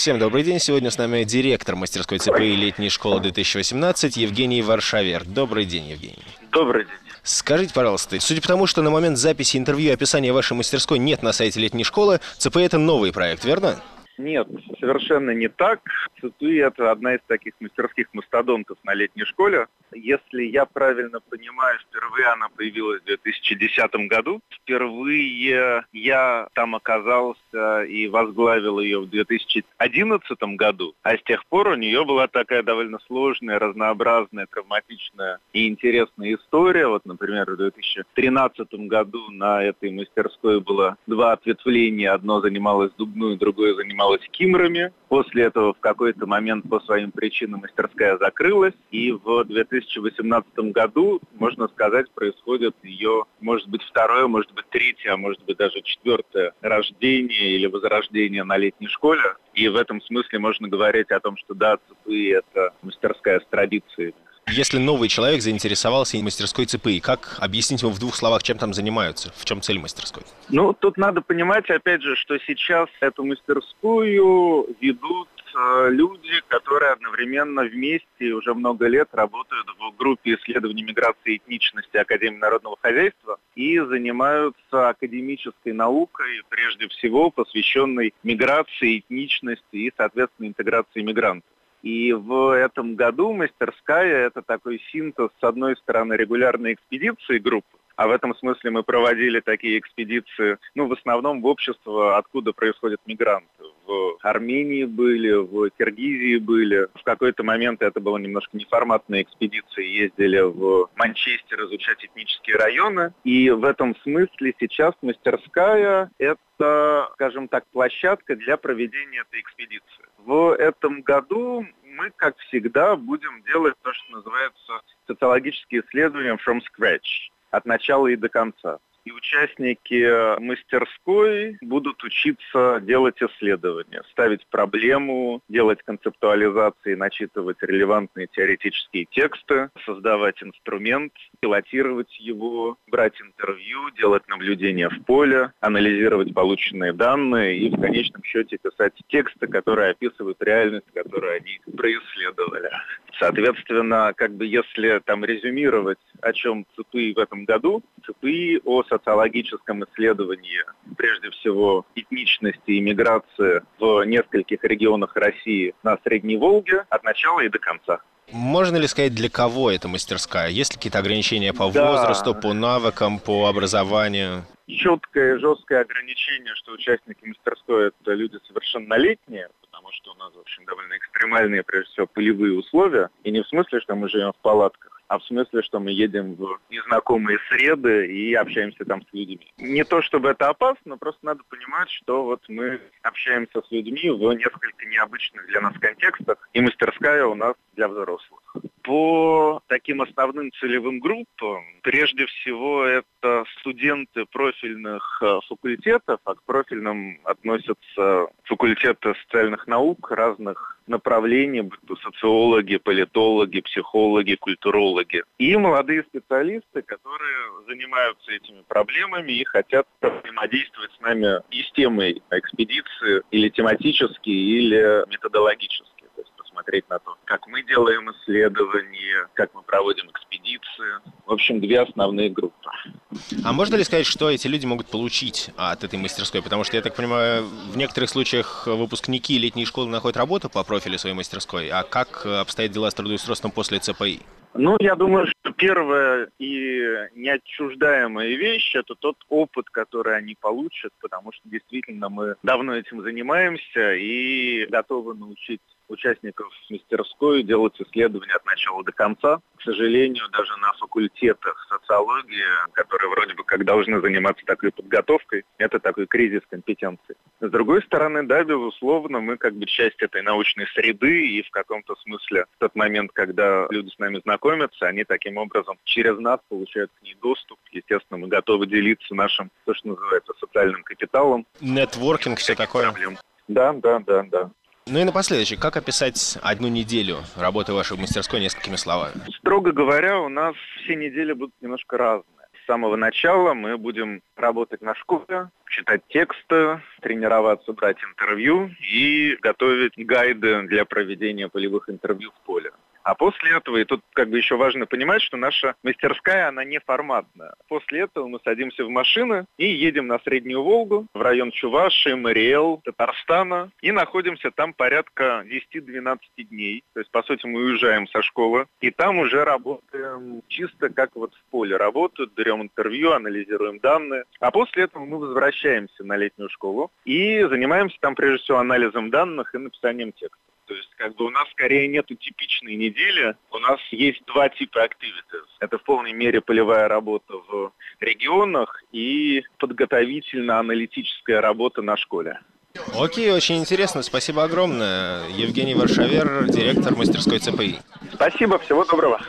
Всем добрый день. Сегодня с нами директор мастерской ЦПИ летней школы 2018 Евгений Варшавер. Добрый день, Евгений. Добрый день. Скажите, пожалуйста, судя по тому, что на момент записи интервью описания вашей мастерской нет на сайте летней школы, ЦПИ это новый проект, верно? Нет, совершенно не так. ЦТУ – это одна из таких мастерских мастодонтов на летней школе. Если я правильно понимаю, впервые она появилась в 2010 году. Впервые я там оказался и возглавил ее в 2011 году. А с тех пор у нее была такая довольно сложная, разнообразная, травматичная и интересная история. Вот, например, в 2013 году на этой мастерской было два ответвления. Одно занималось дубной, другое занималось кимрами. После этого в какой-то момент по своим причинам мастерская закрылась. И в 2000 2018 году, можно сказать, происходит ее, может быть, второе, может быть, третье, а может быть, даже четвертое рождение или возрождение на летней школе. И в этом смысле можно говорить о том, что да, ЦПИ – это мастерская с традицией. Если новый человек заинтересовался мастерской ЦПИ, как объяснить ему в двух словах, чем там занимаются? В чем цель мастерской? Ну, тут надо понимать, опять же, что сейчас эту мастерскую ведут Э, люди, которые одновременно вместе уже много лет работают в группе исследований миграции и этничности Академии народного хозяйства и занимаются академической наукой, прежде всего посвященной миграции, этничности и, соответственно, интеграции мигрантов. И в этом году мастерская – это такой синтез, с одной стороны, регулярной экспедиции группы, а в этом смысле мы проводили такие экспедиции, ну, в основном в общество, откуда происходят мигранты в Армении были, в Киргизии были. В какой-то момент это было немножко неформатные экспедиции, ездили в Манчестер изучать этнические районы. И в этом смысле сейчас мастерская – это, скажем так, площадка для проведения этой экспедиции. В этом году мы, как всегда, будем делать то, что называется социологические исследования from scratch, от начала и до конца и участники мастерской будут учиться делать исследования, ставить проблему, делать концептуализации, начитывать релевантные теоретические тексты, создавать инструмент, пилотировать его, брать интервью, делать наблюдения в поле, анализировать полученные данные и в конечном счете писать тексты, которые описывают реальность, которую они происследовали. Соответственно, как бы если там резюмировать, о чем ЦПИ в этом году, ЦПИ о социологическом исследовании, прежде всего, этничности и миграции в нескольких регионах России на Средней Волге от начала и до конца. Можно ли сказать, для кого эта мастерская? Есть ли какие-то ограничения по да. возрасту, по навыкам, по образованию? Четкое, жесткое ограничение, что участники мастерской – это люди совершеннолетние, потому что у нас, в общем, довольно экстремальные, прежде всего, полевые условия. И не в смысле, что мы живем в палатках, а в смысле, что мы едем в незнакомые среды и общаемся там с людьми. Не то чтобы это опасно, просто надо понимать, что вот мы общаемся с людьми в несколько необычных для нас контекстах, и мастерская у нас для взрослых. По таким основным целевым группам, прежде всего, это студенты профильных э, факультетов, а к профильным относятся факультеты социальных наук разных направлений, социологи, политологи, психологи, культурологи. И молодые специалисты, которые занимаются этими проблемами и хотят взаимодействовать с нами и с темой экспедиции, или тематически, или методологически смотреть на то, как мы делаем исследования, как мы проводим экспедиции. В общем, две основные группы. А можно ли сказать, что эти люди могут получить от этой мастерской? Потому что, я так понимаю, в некоторых случаях выпускники летней школы находят работу по профилю своей мастерской. А как обстоят дела с трудоустройством после ЦПИ? Ну, я думаю, первая и неотчуждаемая вещь – это тот опыт, который они получат, потому что действительно мы давно этим занимаемся и готовы научить участников мастерской делать исследования от начала до конца. К сожалению, даже на факультетах социологии, которые вроде бы как должны заниматься такой подготовкой, это такой кризис компетенции. С другой стороны, да, безусловно, мы как бы часть этой научной среды, и в каком-то смысле в тот момент, когда люди с нами знакомятся, они таким образом через нас получают к ней доступ. Естественно, мы готовы делиться нашим, то, что называется, социальным капиталом. Нетворкинг, все такое. Проблем. Да, да, да, да. Ну и напоследок, как описать одну неделю работы вашей мастерской несколькими словами? Строго говоря, у нас все недели будут немножко разные. С самого начала мы будем работать на школе, читать тексты, тренироваться, брать интервью и готовить гайды для проведения полевых интервью в поле. А после этого, и тут как бы еще важно понимать, что наша мастерская, она не форматная. После этого мы садимся в машины и едем на Среднюю Волгу, в район Чувашии, Мариэл, Татарстана, и находимся там порядка 10-12 дней. То есть, по сути, мы уезжаем со школы, и там уже работаем чисто как вот в поле работают, берем интервью, анализируем данные. А после этого мы возвращаемся на летнюю школу и занимаемся там прежде всего анализом данных и написанием текста. То есть как бы у нас скорее нету типичной недели, у нас есть два типа activities. Это в полной мере полевая работа в регионах и подготовительно-аналитическая работа на школе. Окей, очень интересно. Спасибо огромное. Евгений Варшавер, директор мастерской ЦПИ. Спасибо, всего доброго.